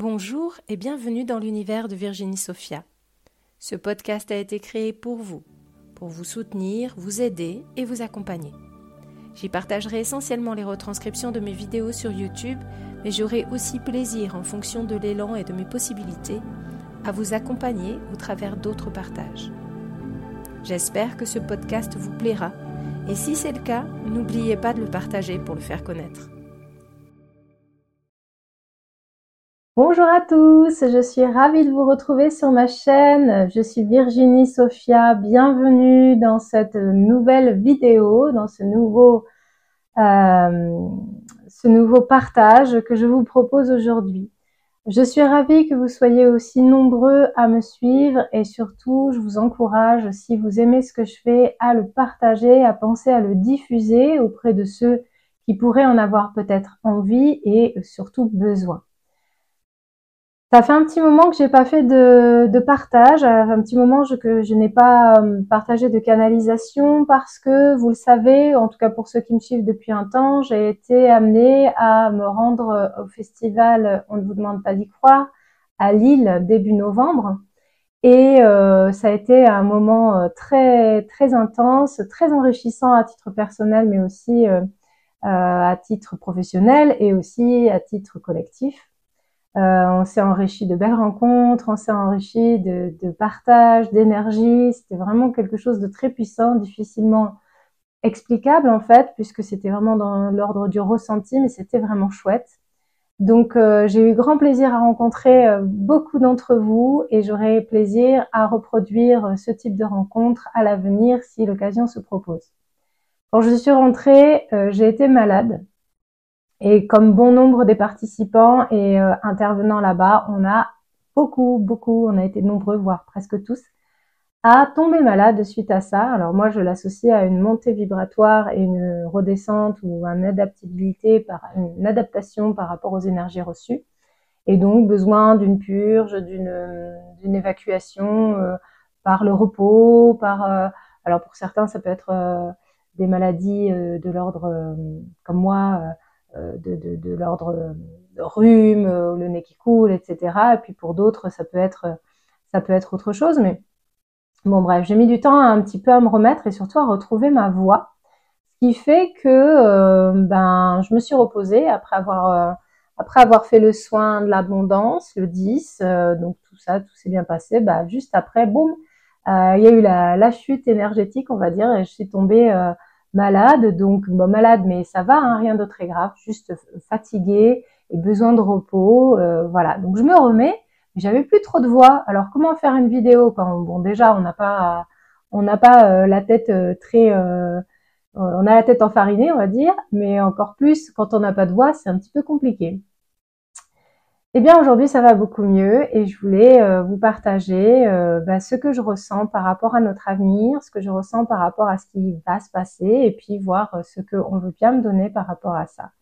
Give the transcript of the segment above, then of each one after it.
Bonjour et bienvenue dans l'univers de Virginie Sophia. Ce podcast a été créé pour vous, pour vous soutenir, vous aider et vous accompagner. J'y partagerai essentiellement les retranscriptions de mes vidéos sur YouTube, mais j'aurai aussi plaisir, en fonction de l'élan et de mes possibilités, à vous accompagner au travers d'autres partages. J'espère que ce podcast vous plaira, et si c'est le cas, n'oubliez pas de le partager pour le faire connaître. Bonjour à tous, je suis ravie de vous retrouver sur ma chaîne. Je suis Virginie Sophia, bienvenue dans cette nouvelle vidéo, dans ce nouveau, euh, ce nouveau partage que je vous propose aujourd'hui. Je suis ravie que vous soyez aussi nombreux à me suivre et surtout, je vous encourage, si vous aimez ce que je fais, à le partager, à penser à le diffuser auprès de ceux qui pourraient en avoir peut-être envie et surtout besoin. Ça fait un petit moment que j'ai pas fait de, de partage, un petit moment que je n'ai pas euh, partagé de canalisation parce que vous le savez, en tout cas pour ceux qui me suivent depuis un temps, j'ai été amenée à me rendre au festival On ne vous demande pas d'y croire à Lille début novembre. Et euh, ça a été un moment euh, très très intense, très enrichissant à titre personnel, mais aussi à titre professionnel et aussi à titre collectif. Euh, on s'est enrichi de belles rencontres, on s'est enrichi de, partage, d'énergie. C'était vraiment quelque chose de très puissant, difficilement explicable en fait, puisque c'était vraiment dans l'ordre du ressenti, mais c'était vraiment chouette. Donc euh, j'ai eu grand plaisir à rencontrer euh, beaucoup d'entre vous et j'aurai plaisir à reproduire ce type de rencontre à l'avenir si l'occasion se propose. Quand je suis rentrée, j'ai été malade. Et comme bon nombre des participants et euh, intervenants là-bas, on a beaucoup, beaucoup, on a été nombreux, voire presque tous, à tomber malade suite à ça. Alors moi, je l'associe à une montée vibratoire et une redescente ou une adaptabilité, par, une adaptation par rapport aux énergies reçues. Et donc besoin d'une purge, d'une évacuation euh, par le repos, par euh, alors pour certains ça peut être des maladies de l'ordre comme moi de, de, de l'ordre rhume, euh, le nez qui coule, etc. Et puis pour d'autres, ça peut être ça peut être autre chose. Mais bon, bref, j'ai mis du temps un petit peu à me remettre et surtout à retrouver ma voix, ce qui fait que euh, ben je me suis reposée après avoir après avoir fait le soin de l'abondance, le 10, donc tout ça, tout s'est bien passé. Bah, juste après, boum, il y a eu la, la, chute énergétique, on va dire, et je suis tombée malade, donc malade, mais ça va, hein, rien de très grave, juste fatiguée et besoin de repos, euh, voilà. Donc je me remets, mais j'avais plus trop de voix. Alors comment faire une vidéo quand bon déjà on n'a pas on n'a pas euh, la tête euh, très on a la tête enfarinée, on va dire, mais encore plus quand on n'a pas de voix, c'est un petit peu compliqué. Eh bien aujourd'hui ça va beaucoup mieux et je voulais euh, vous partager euh, bah, ce que je ressens par rapport à notre avenir, ce que je ressens par rapport à ce qui va se passer et puis voir euh, ce qu'on veut bien me donner par rapport à ça.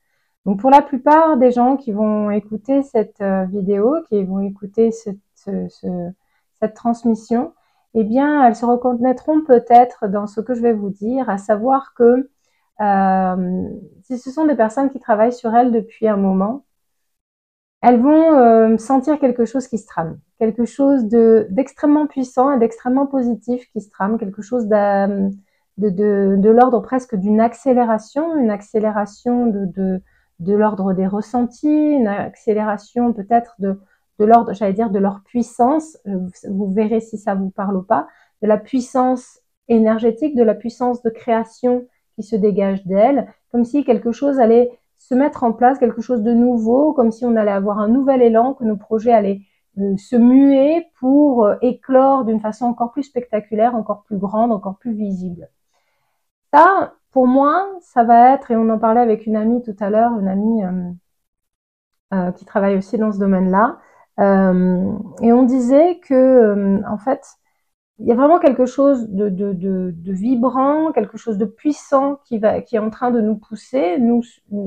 Donc pour la plupart des gens qui vont écouter cette vidéo, qui vont écouter ce, cette transmission, eh bien elles se reconnaîtront peut-être dans ce que je vais vous dire, à savoir que si ce sont des personnes qui travaillent sur elles depuis un moment, elles vont euh, sentir quelque chose qui se trame, quelque chose de d'extrêmement puissant et d'extrêmement positif qui se trame, quelque chose de, l'ordre presque d'une accélération, une accélération de, l'ordre des ressentis, une accélération peut-être de, de l'ordre, j'allais dire, de leur puissance. Euh, vous verrez si ça vous parle ou pas, de la puissance énergétique, de la puissance de création qui se dégage d'elles, comme si quelque chose allait se mettre en place quelque chose de nouveau, comme si on allait avoir un nouvel élan, que nos projets allaient euh, se muer pour euh, éclore d'une façon encore plus spectaculaire, encore plus grande, encore plus visible. Ça, pour moi, ça va être, et on en parlait avec une amie tout à l'heure, une amie euh, qui travaille aussi dans ce domaine-là, et on disait que, en fait, il y a vraiment quelque chose de, de, de, de, vibrant, quelque chose de puissant qui, va, qui est en train de nous pousser. Nous,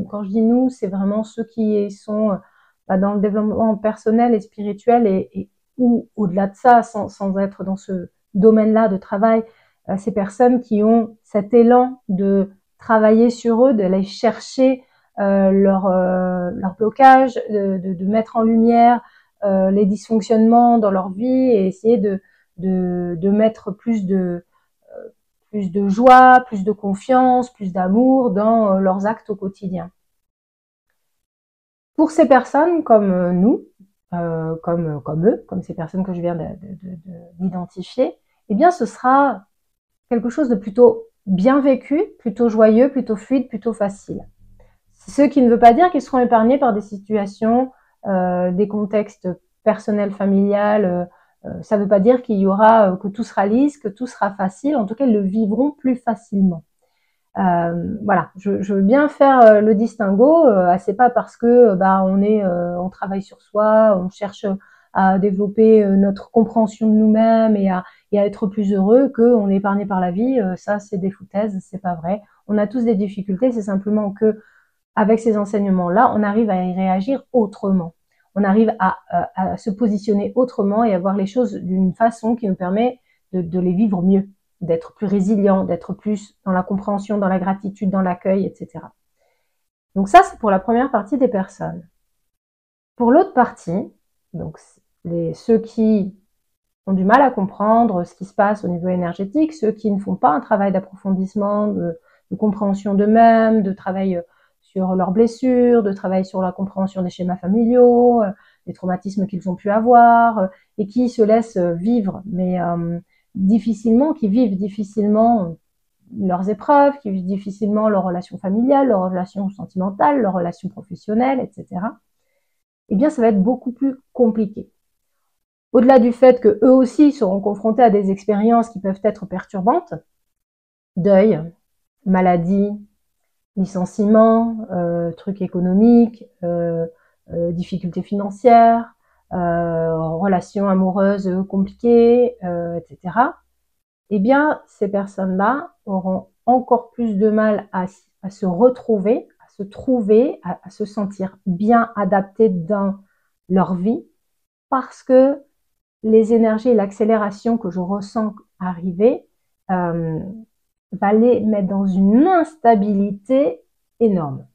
quand je dis nous, c'est vraiment ceux qui sont bah, dans le développement personnel et spirituel et, et ou au-delà de ça, sans, sans, être dans ce domaine-là de travail, euh, ces personnes qui ont cet élan de travailler sur eux, d'aller chercher euh, leur, euh, leur blocage, de, de, mettre en lumière les dysfonctionnements dans leur vie et essayer de, de, mettre plus de, plus de joie, plus de confiance, plus d'amour dans leurs actes au quotidien. Pour ces personnes comme nous, euh, comme, comme eux, comme ces personnes que je viens d'identifier, eh bien, ce sera quelque chose de plutôt bien vécu, plutôt joyeux, plutôt fluide, plutôt facile. Ce qui ne veut pas dire qu'ils seront épargnés par des situations, euh, des contextes personnels, familiales. Euh, ça ne veut pas dire qu'il y aura que tout sera lisse, que tout sera facile. En tout cas, ils le vivront plus facilement. Euh, voilà, je, je, veux bien faire euh, le distinguo. Euh, c'est pas parce que bah on est, on travaille sur soi, on cherche à développer notre compréhension de nous-mêmes et à, et à être plus heureux qu'on est épargné par la vie. ça, c'est des foutaises, c'est pas vrai. On a tous des difficultés. C'est simplement que avec ces enseignements-là, on arrive à y réagir autrement. On arrive à, à, se positionner autrement et à voir les choses d'une façon qui nous permet de, les vivre mieux d'être plus résilient, d'être plus dans la compréhension, dans la gratitude, dans l'accueil, etc. Donc ça, c'est pour la première partie des personnes. Pour l'autre partie, donc ceux qui ont du mal à comprendre ce qui se passe au niveau énergétique, ceux qui ne font pas un travail d'approfondissement, de, de, compréhension d'eux-mêmes, de travail euh, sur leurs blessures, de travail sur la compréhension des schémas familiaux, euh, des traumatismes qu'ils ont pu avoir, euh, et qui se laissent vivre, mais difficilement, qui vivent difficilement leurs épreuves, qui vivent difficilement leurs relations familiales, leurs relations sentimentales, leurs relations professionnelles, etc. Eh bien, ça va être beaucoup plus compliqué. Au-delà du fait que eux aussi seront confrontés à des expériences qui peuvent être perturbantes, deuil, maladie, licenciement, euh, trucs économiques, euh, euh, difficultés financières, relations amoureuses compliquées, etc. Eh bien, ces personnes-là auront encore plus de mal à, se retrouver, à se trouver, à, se sentir bien adaptées dans leur vie, parce que les énergies et l'accélération que je ressens arriver va les mettre dans une instabilité énorme.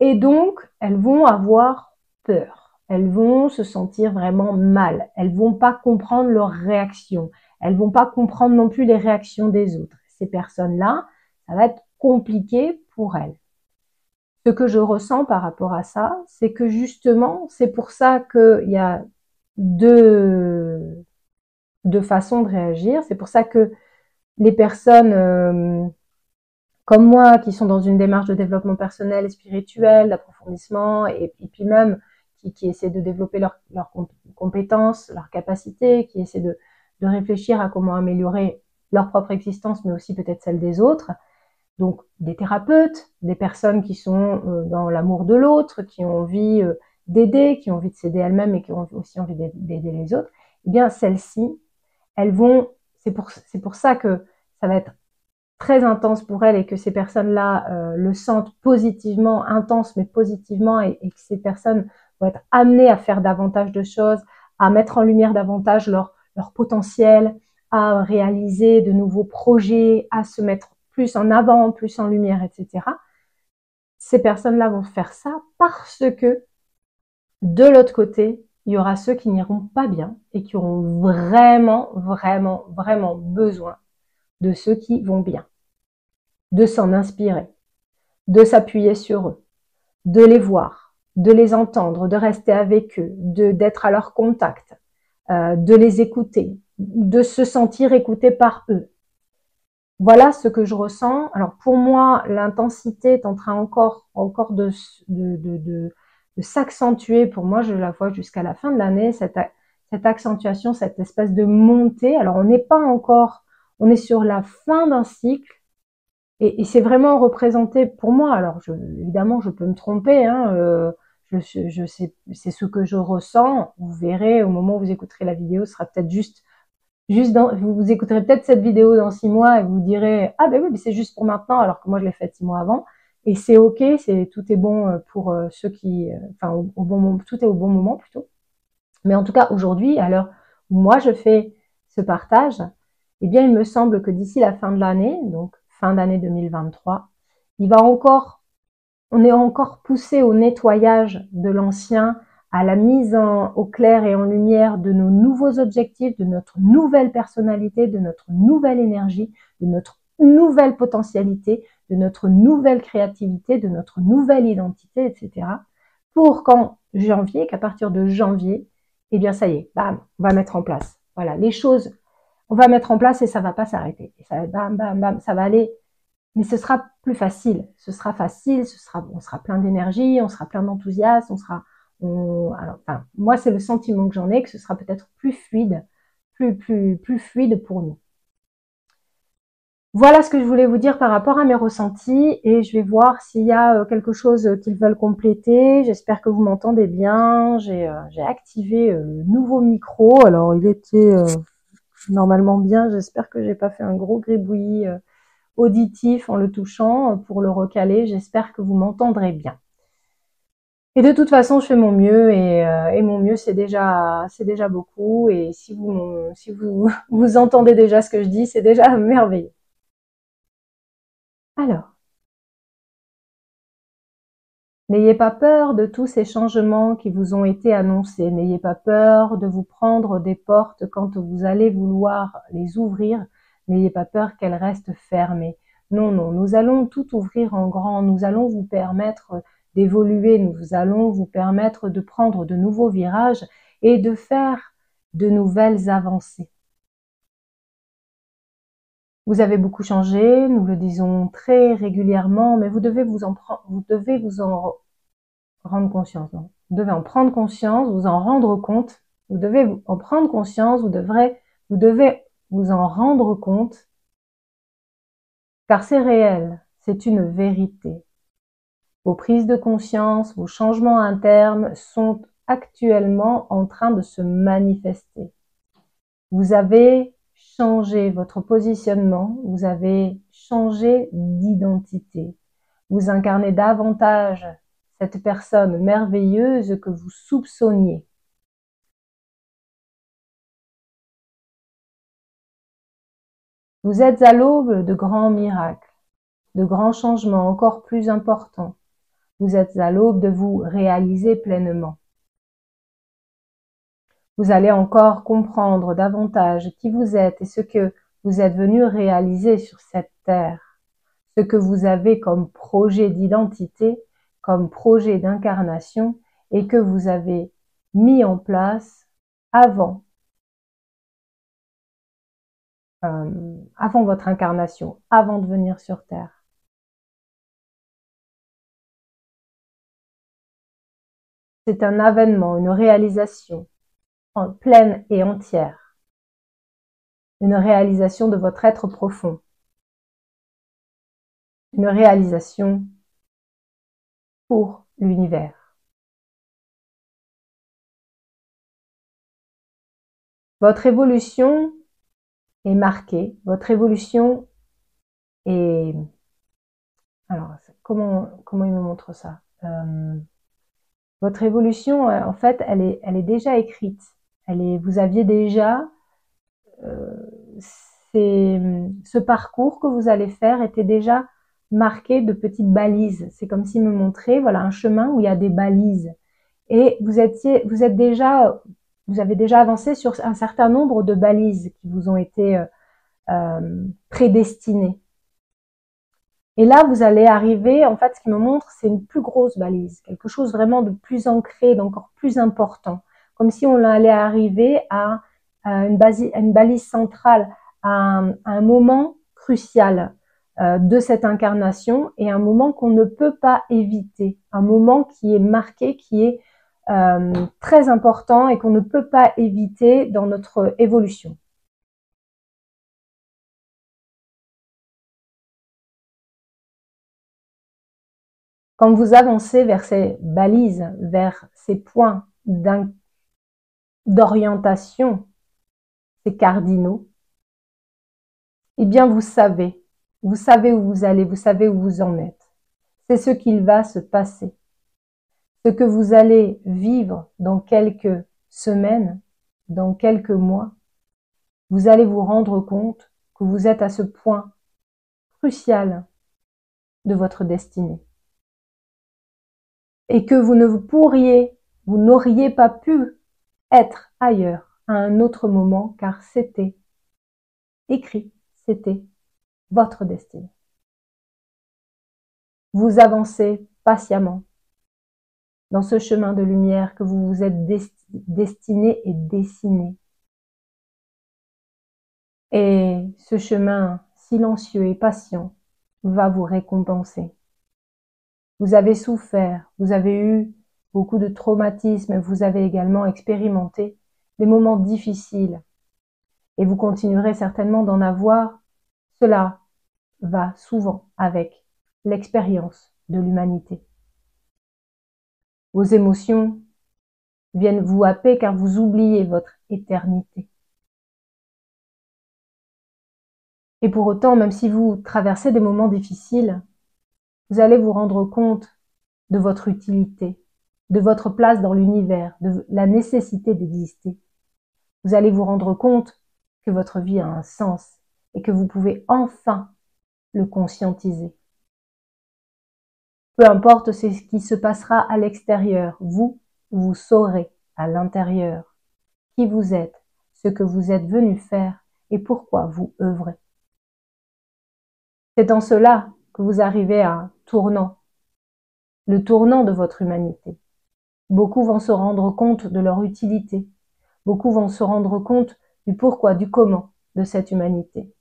Et donc, elles vont avoir peur elles vont se sentir vraiment mal. Elles vont pas comprendre leurs réactions. Elles vont pas comprendre non plus les réactions des autres. Ces personnes-là, ça va être compliqué pour elles. Ce que je ressens par rapport à ça, c'est que justement, c'est pour ça qu'il y a deux, deux façons de réagir. C'est pour ça que les personnes euh, comme moi, qui sont dans une démarche de développement personnel et spirituel, d'approfondissement, et, puis même qui, essaient de développer leurs compétences, leurs capacités, qui essaient de, de réfléchir à comment améliorer leur propre existence, mais aussi peut-être celle des autres. Donc des thérapeutes, des personnes qui sont euh, dans l'amour de l'autre, qui ont envie euh, d'aider, qui ont envie de s'aider elles-mêmes et qui ont aussi envie d'aider les autres, eh bien celles-ci, elles vont, c'est pour, ça que ça va être très intense pour elles et que ces personnes-là euh, le sentent positivement, intense mais positivement et, que ces personnes vont être amenés à faire davantage de choses, à mettre en lumière davantage leur, leur potentiel, à réaliser de nouveaux projets, à se mettre plus en avant, plus en lumière, etc. Ces personnes-là vont faire ça parce que de l'autre côté, il y aura ceux qui n'iront pas bien et qui auront vraiment, vraiment, vraiment besoin de ceux qui vont bien, de s'en inspirer, de s'appuyer sur eux, de les voir, de les entendre, de rester avec eux, d'être à leur contact, euh, de les écouter, de se sentir écouté par eux. Voilà ce que je ressens. Alors pour moi, l'intensité est en train encore encore de, de, de, s'accentuer. Pour moi, je la vois jusqu'à la fin de l'année cette cette accentuation, cette espèce de montée. Alors on n'est pas encore, on est sur la fin d'un cycle. Et, c'est vraiment représenté pour moi. Alors je, évidemment, je peux me tromper. Hein, euh, je, sais, c'est ce que je ressens. Vous verrez au moment où vous écouterez la vidéo, ce sera peut-être juste, juste dans, vous, vous écouterez peut-être cette vidéo dans six mois et vous direz ah ben oui, mais c'est juste pour maintenant, alors que moi je l'ai faite six mois avant. Et c'est ok, c'est tout est bon euh, pour euh, ceux qui, euh, enfin au, bon moment, tout est au bon moment plutôt. Mais en tout cas aujourd'hui, à l'heure où moi je fais ce partage, eh bien il me semble que d'ici la fin de l'année, donc fin d'année 2023, il va encore on est encore poussé au nettoyage de l'ancien, à la mise en, au clair et en lumière de nos nouveaux objectifs, de notre nouvelle personnalité, de notre nouvelle énergie, de notre nouvelle potentialité, de notre nouvelle créativité, de notre nouvelle identité, etc. Pour qu'en janvier, qu'à partir de janvier, eh bien ça y est, bam, on va mettre en place. Voilà, les choses, on va mettre en place et ça va pas s'arrêter. Et ça, bam, bam, bam, ça va aller, mais ce sera plus facile. Ce sera facile, ce sera, on sera plein d'énergie, on sera plein d'enthousiasme, on sera, on, enfin, moi c'est le sentiment que j'en ai que ce sera peut-être plus fluide, plus, plus, plus fluide pour nous. Voilà ce que je voulais vous dire par rapport à mes ressentis et je vais voir s'il y a euh, quelque chose qu'ils veulent compléter. J'espère que vous m'entendez bien. J'ai euh, activé euh, le nouveau micro. Alors il était normalement bien. J'espère que j'ai pas fait un gros gribouillis auditif en le touchant pour le recaler. J'espère que vous m'entendrez bien. Et de toute façon, je fais mon mieux et, et mon mieux c'est déjà déjà beaucoup. Et si vous si vous vous entendez déjà ce que je dis, c'est déjà merveilleux. Alors, n'ayez pas peur de tous ces changements qui vous ont été annoncés. N'ayez pas peur de vous prendre des portes quand vous allez vouloir les ouvrir. N'ayez pas peur qu'elles restent fermées. Non, non, nous allons tout ouvrir en grand. Nous allons vous permettre d'évoluer. Nous allons vous permettre de prendre de nouveaux virages et de faire de nouvelles avancées. Vous avez beaucoup changé, nous le disons très régulièrement, mais vous devez vous en, vous devez vous en rendre conscience. Vous devez en prendre conscience, vous en rendre compte. Vous devez en prendre conscience, vous devrez, vous devez vous en rendre compte, car c'est réel, c'est une vérité. Vos prises de conscience, vos changements internes sont actuellement en train de se manifester. Vous avez changé votre positionnement, vous avez changé d'identité. Vous incarnez davantage cette personne merveilleuse que vous soupçonniez. Vous êtes à l'aube de grands miracles, de grands changements encore plus importants. Vous êtes à l'aube de vous réaliser pleinement. Vous allez encore comprendre davantage qui vous êtes et ce que vous êtes venu réaliser sur cette terre, ce que vous avez comme projet d'identité, comme projet d'incarnation et que vous avez mis en place avant, euh, avant votre incarnation, avant de venir sur Terre. C'est un avènement, une réalisation pleine et entière. Une réalisation de votre être profond. Une réalisation pour l'univers. Votre évolution est marquée, votre évolution est... Alors, comment, comment il me montre ça? Euh, Votre évolution, euh, en fait, elle est, elle est déjà écrite vous aviez déjà euh, ce parcours que vous allez faire était déjà marqué de petites balises. C'est comme s'il me montrait, voilà, un chemin où il y a des balises. Et vous étiez, vous êtes déjà, vous avez déjà avancé sur un certain nombre de balises qui vous ont été euh, euh, prédestinées. Et là, vous allez arriver, en fait, ce qui me montre, c'est une plus grosse balise, quelque chose vraiment de plus ancré, d'encore plus important comme si on allait arriver à, une, balise centrale, à un, moment crucial euh, de cette incarnation et un moment qu'on ne peut pas éviter, un moment qui est marqué, qui est euh, très important et qu'on ne peut pas éviter dans notre évolution. Quand vous avancez vers ces balises, vers ces points d'orientation, ces cardinaux, eh bien vous savez, vous savez où vous allez, vous savez où vous en êtes. C'est ce qu'il va se passer. Ce que vous allez vivre dans quelques semaines, dans quelques mois, vous allez vous rendre compte que vous êtes à ce point crucial de votre destinée. Et que vous ne pourriez vous n'auriez pas pu être ailleurs à un autre moment car c'était écrit, c'était votre destinée. Vous avancez patiemment dans ce chemin de lumière que vous vous êtes destiné et dessiné. Et ce chemin silencieux et patient va vous récompenser. Vous avez souffert, vous avez eu beaucoup de traumatismes, vous avez également expérimenté des moments difficiles et vous continuerez certainement d'en avoir. Cela va souvent avec l'expérience de l'humanité. Vos émotions viennent vous happer car vous oubliez votre éternité. Et pour autant, même si vous traversez des moments difficiles, vous allez vous rendre compte de votre utilité, de votre place dans l'univers, de la nécessité d'exister. Vous allez vous rendre compte que votre vie a un sens et que vous pouvez enfin le conscientiser. Peu importe ce qui se passera à l'extérieur, vous, vous saurez à l'intérieur qui vous êtes, ce que vous êtes venu faire et pourquoi vous œuvrez. C'est en cela que vous arrivez à un tournant, le tournant de votre humanité. Beaucoup vont se rendre compte de leur utilité. Beaucoup vont se rendre compte du pourquoi, du comment de cette humanité.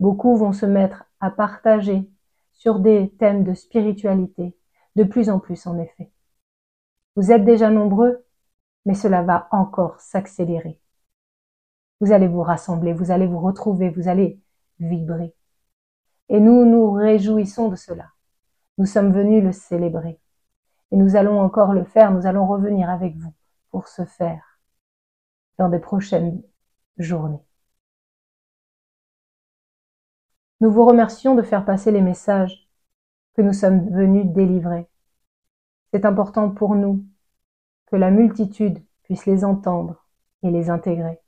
Beaucoup vont se mettre à partager sur des thèmes de spiritualité, de plus en plus en effet. Vous êtes déjà nombreux, mais cela va encore s'accélérer. Vous allez vous rassembler, vous allez vous retrouver, vous allez vibrer. Et nous nous réjouissons de cela. Nous sommes venus le célébrer. Et nous allons encore le faire, nous allons revenir avec vous pour ce faire dans des prochaines journées. Nous vous remercions de faire passer les messages que nous sommes venus délivrer. C'est important pour nous que la multitude puisse les entendre et les intégrer.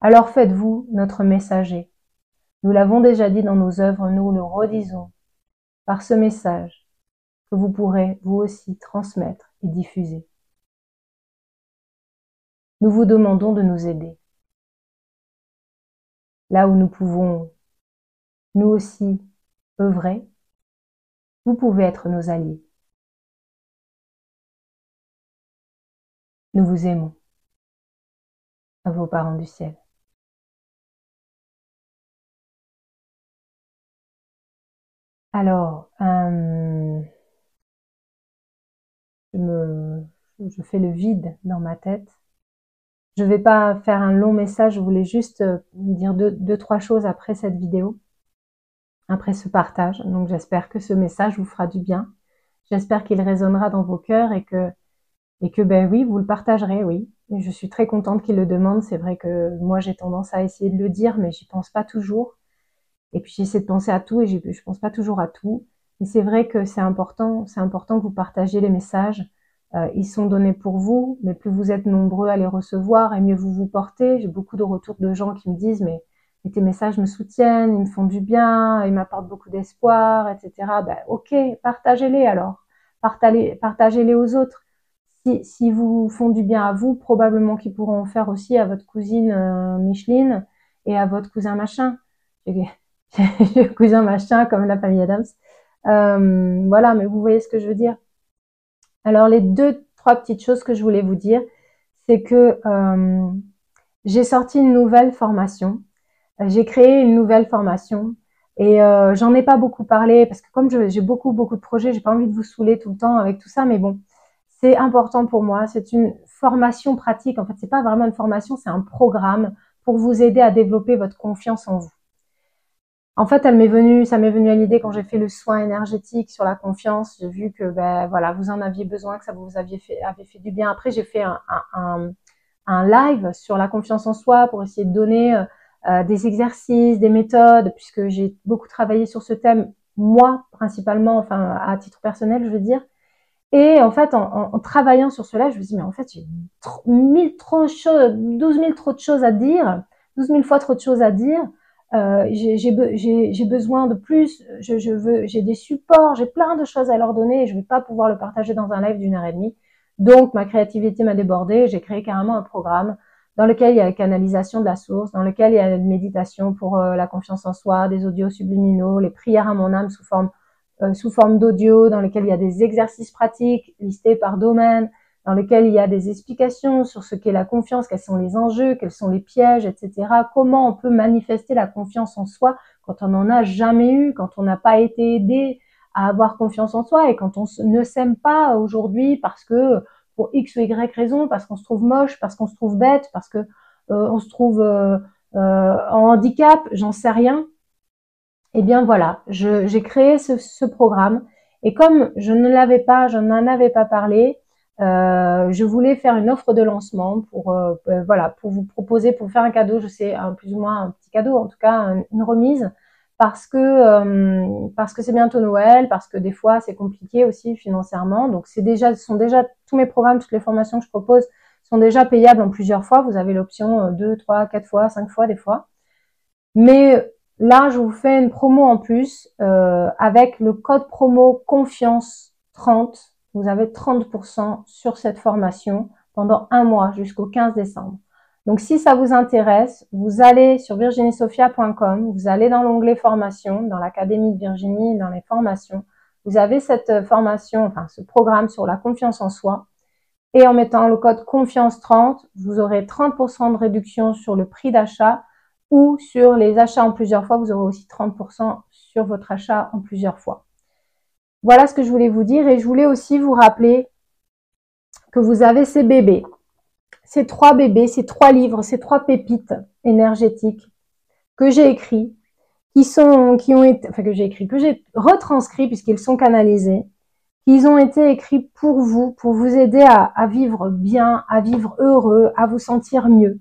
Alors faites-vous notre messager. Nous l'avons déjà dit dans nos œuvres, nous le redisons par ce message que vous pourrez vous aussi transmettre et diffuser. Nous vous demandons de nous aider. Là où nous pouvons nous aussi œuvrer, vous pouvez être nos alliés. Nous vous aimons. Vos parents du ciel. Alors, euh, je, fais le vide dans ma tête. Je vais pas faire un long message, je voulais juste euh, dire deux, deux, trois choses après cette vidéo, après ce partage. Donc j'espère que ce message vous fera du bien. J'espère qu'il résonnera dans vos cœurs et que, et que ben oui, vous le partagerez, oui. je suis très contente qu'il le demande. C'est vrai que moi j'ai tendance à essayer de le dire, mais j'y pense pas toujours. Et puis j'essaie de penser à tout et je pense pas toujours à tout. Et c'est vrai que c'est important, c'est important que vous partagiez les messages. Euh, ils sont donnés pour vous, mais plus vous êtes nombreux à les recevoir et mieux vous vous portez. J'ai beaucoup de retours de gens qui me disent mais, tes messages me soutiennent, ils me font du bien, ils m'apportent beaucoup d'espoir, etc. Ben, ok, partagez-les alors, partagez-les aux autres. Si, vous font du bien à vous, probablement qu'ils pourront en faire aussi à votre cousine euh, Micheline et à votre cousin machin. J'ai cousin machin comme la famille Adams. Euh, voilà, mais vous voyez ce que je veux dire. Alors les deux, trois petites choses que je voulais vous dire, c'est que euh, j'ai sorti une nouvelle formation. J'ai créé une nouvelle formation et euh, j'en ai pas beaucoup parlé parce que comme j'ai beaucoup beaucoup de projets, j'ai pas envie de vous saouler tout le temps avec tout ça, mais bon, c'est important pour moi. C'est une formation pratique. En fait, c'est pas vraiment une formation, c'est un programme pour vous aider à développer votre confiance en vous. En fait, elle m'est venue, ça m'est venu à l'idée quand j'ai fait le soin énergétique sur la confiance. J'ai vu que, ben voilà, vous en aviez besoin, que ça vous aviez fait, avait fait du bien. Après, j'ai fait un, un, un, live sur la confiance en soi pour essayer de donner euh, euh, des exercices, des méthodes, puisque j'ai beaucoup travaillé sur ce thème, moi principalement, enfin à titre personnel, je veux dire. Et en fait, en, en, travaillant sur cela, je me dis, mais en fait, j'ai mille trop choses, 12 000 trop de choses à dire, 12 000 fois trop de choses à dire. Euh, j'ai besoin de plus, je, veux, j'ai des supports, j'ai plein de choses à leur donner et je ne vais pas pouvoir le partager dans un live d'une heure et demie. Donc, ma créativité m'a débordé. J'ai créé carrément un programme dans lequel il y a la canalisation de la source, dans lequel il y a une méditation pour euh, la confiance en soi, des audios subliminaux, les prières à mon âme sous forme euh, sous forme d'audio, dans lequel il y a des exercices pratiques listés par domaine, dans lequel il y a des explications sur ce qu'est la confiance, quels sont les enjeux, quels sont les pièges, etc. Comment on peut manifester la confiance en soi quand on n'en a jamais eu, quand on n'a pas été aidé à avoir confiance en soi et quand on ne s'aime pas aujourd'hui parce que pour X ou Y raison, parce qu'on se trouve moche, parce qu'on se trouve bête, parce que euh, on se trouve euh, euh, en handicap, j'en sais rien. Eh bien voilà, j'ai créé ce, ce, programme et comme je ne l'avais pas, je n'en avais pas parlé, euh, je voulais faire une offre de lancement pour euh, euh, voilà pour vous proposer pour faire un cadeau, je sais un plus ou moins un petit cadeau, en tout cas une remise parce que parce que c'est bientôt Noël, parce que des fois c'est compliqué aussi financièrement. Donc c'est déjà sont déjà tous mes programmes, toutes les formations que je propose sont déjà payables en plusieurs fois. Vous avez l'option deux, trois, quatre fois, cinq fois des fois. Mais là, je vous fais une promo en plus avec le code promo confiance 30 vous avez 30% sur cette formation pendant un mois jusqu'au 15 décembre. Donc si ça vous intéresse, vous allez sur virginiesophia.com, vous allez dans l'onglet formation, dans l'académie de Virginie, dans les formations. Vous avez cette formation, enfin ce programme sur la confiance en soi. Et en mettant le code confiance 30, vous aurez 30% de réduction sur le prix d'achat ou sur les achats en plusieurs fois, vous aurez aussi 30% sur votre achat en plusieurs fois. Voilà ce que je voulais vous dire et je voulais aussi vous rappeler que vous avez ces bébés, ces trois bébés, ces trois livres, ces trois pépites énergétiques que j'ai écrits, qui sont, qui ont été, enfin que j'ai écrit, que j'ai retranscrits puisqu'ils sont canalisés, qu'ils ont été écrits pour vous, pour vous aider à vivre bien, à vivre heureux, à vous sentir mieux.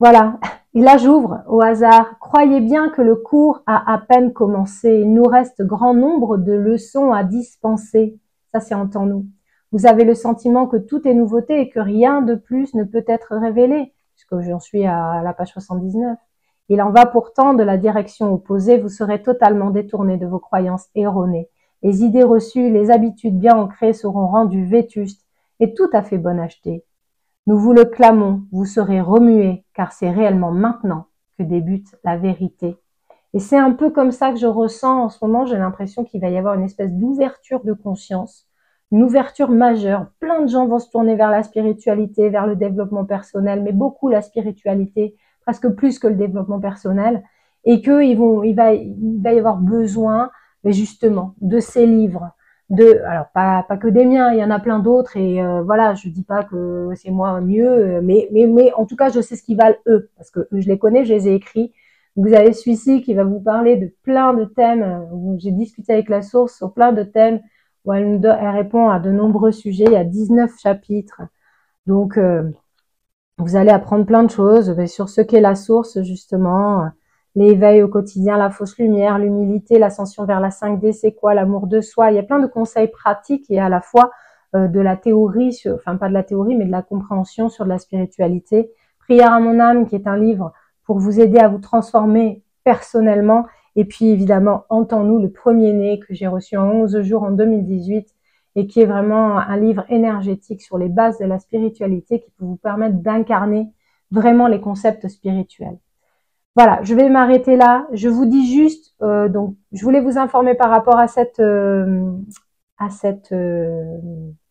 Voilà. Et là, j'ouvre au hasard. Croyez bien que le cours a à peine commencé. Il nous reste grand nombre de leçons à dispenser. Ça, c'est en temps nous. Vous avez le sentiment que tout est nouveauté et que rien de plus ne peut être révélé, puisque j'en suis à la page 79. Il en va pourtant de la direction opposée. Vous serez totalement détourné de vos croyances erronées. Les idées reçues, les habitudes bien ancrées seront rendues vétustes et tout à fait bonnes à acheter. Nous vous le clamons, vous serez remués, car c'est réellement maintenant que débute la vérité. Et c'est un peu comme ça que je ressens en ce moment, j'ai l'impression qu'il va y avoir une espèce d'ouverture de conscience, une ouverture majeure. Plein de gens vont se tourner vers la spiritualité, vers le développement personnel, mais beaucoup la spiritualité, presque plus que le développement personnel, et qu'il il va, il va y avoir besoin, justement, de ces livres, de alors pas pas que des miens il y en a plein d'autres et euh, voilà je dis pas que c'est moi mieux mais mais mais en tout cas je sais ce qu'ils valent eux parce que je les connais je les ai écrits. Vous avez celui-ci qui va vous parler de plein de thèmes j'ai discuté avec la source sur plein de thèmes où elle, elle répond à de nombreux sujets il y a 19 chapitres. Donc euh, vous allez apprendre plein de choses sur ce qu'est la source justement l'éveil au quotidien, la fausse lumière, l'humilité, l'ascension vers la 5D, c'est quoi l'amour de soi? Il y a plein de conseils pratiques et à la fois euh, de la théorie, enfin pas de la théorie, mais de la compréhension sur de la spiritualité. Prière à mon âme, qui est un livre pour vous aider à vous transformer personnellement. Et puis évidemment, Entends-nous, le premier-né que j'ai reçu en 11 jours en 2018 et qui est vraiment un livre énergétique sur les bases de la spiritualité qui peut vous permettre d'incarner vraiment les concepts spirituels. Voilà, je vais m'arrêter là. Je vous dis juste, euh, donc, je voulais vous informer par rapport à cette, euh, à cette, euh,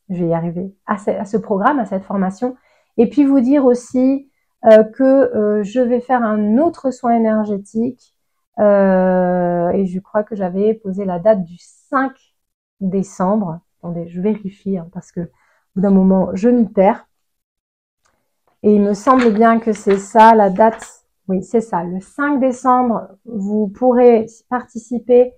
je vais y arriver, à ce, programme, à cette formation, et puis vous dire aussi que je vais faire un autre soin énergétique. et je crois que j'avais posé la date du 5 décembre. Attendez, je vérifie hein, parce que au bout d'un moment, je m'y perds. Et il me semble bien que c'est ça la date oui, c'est ça. Le 5 décembre, vous pourrez participer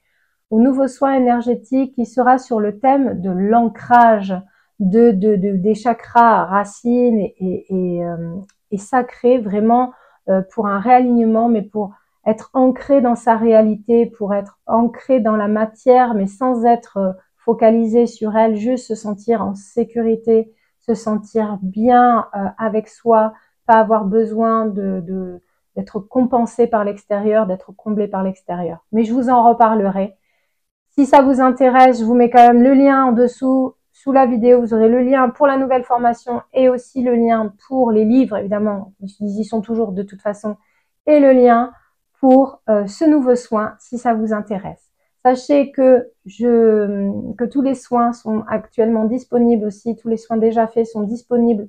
au nouveau soin énergétique qui sera sur le thème de l'ancrage de, de, des chakras racines et, et, euh, sacrés, vraiment euh, pour un réalignement, mais pour être ancré dans sa réalité, pour être ancré dans la matière, mais sans être euh, focalisé sur elle, juste se sentir en sécurité, se sentir bien avec soi, pas avoir besoin de d'être compensé par l'extérieur, d'être comblé par l'extérieur. Mais je vous en reparlerai. Si ça vous intéresse, je vous mets quand même le lien en dessous sous la vidéo, vous aurez le lien pour la nouvelle formation et aussi le lien pour les livres, évidemment, ils y sont toujours de toute façon, et le lien pour euh, ce nouveau soin si ça vous intéresse. Sachez que, je, que tous les soins sont actuellement disponibles aussi, tous les soins déjà faits sont disponibles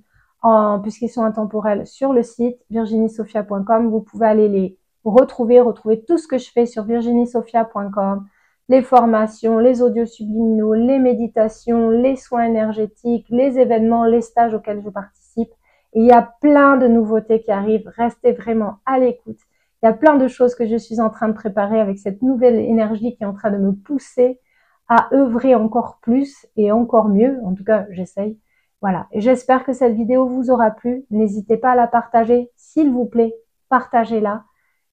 puisqu'ils sont intemporels sur le site virginiesophia.com. Vous pouvez aller les retrouver, retrouver tout ce que je fais sur virginiesophia.com, les formations, les audios subliminaux, les méditations, les soins énergétiques, les événements, les stages auxquels je participe. Et il y a plein de nouveautés qui arrivent. Restez vraiment à l'écoute. Il y a plein de choses que je suis en train de préparer avec cette nouvelle énergie qui est en train de me pousser à œuvrer encore plus et encore mieux. En tout cas, j'essaye. Voilà. J'espère que cette vidéo vous aura plu. N'hésitez pas à la partager, s'il vous plaît. Partagez-la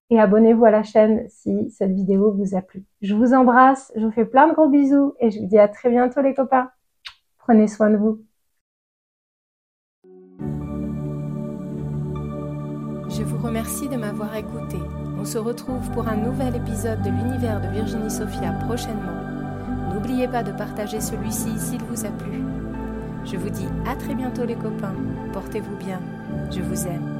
et abonnez-vous à la chaîne si cette vidéo vous a plu. Je vous embrasse, je vous fais plein de gros bisous et je vous dis à très bientôt les copains. Prenez soin de vous. Je vous remercie de m'avoir écouté. On se retrouve pour un nouvel épisode de l'univers de Virginie Sophia prochainement. N'oubliez pas de partager celui-ci s'il vous a plu. Je vous dis à très bientôt les copains. Portez-vous bien. Je vous aime.